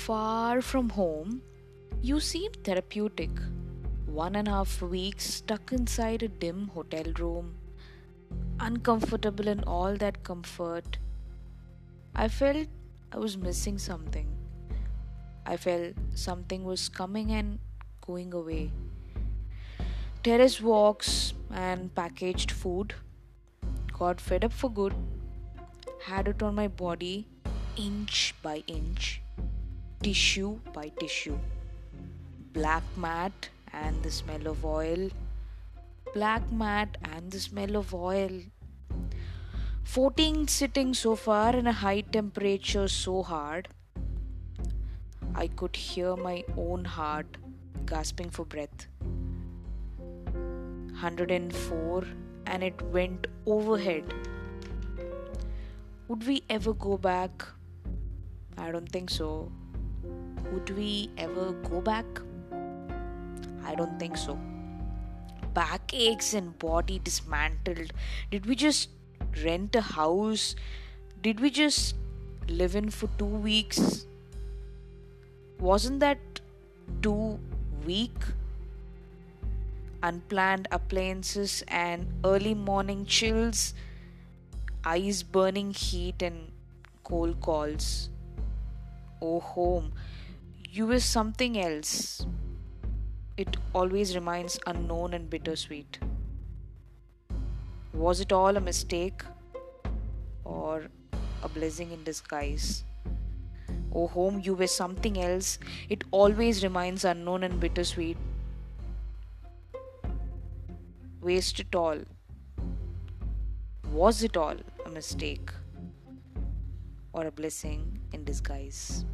far from home, you seem therapeutic. One and a half weeks stuck inside a dim hotel room, uncomfortable in all that comfort. I felt I was missing something. I felt something was coming and going away. Terrace walks and packaged food. Got fed up for good. Had it on my body inch by inch, tissue by tissue. Black mat and the smell of oil. Black mat and the smell of oil. 14 sitting so far in a high temperature so hard. I could hear my own heart gasping for breath. 104 and it went overhead. Would we ever go back? I don't think so. Would we ever go back? I don't think so. Backaches and body dismantled. Did we just rent a house? Did we just live in for two weeks? Wasn't that too weak? Unplanned appliances and early morning chills, eyes burning heat and cold calls. Oh, home, you were something else. It always remains unknown and bittersweet. Was it all a mistake or a blessing in disguise? Oh, home, you were something else. It always remains unknown and bittersweet. Waste it all. Was it all a mistake or a blessing in disguise?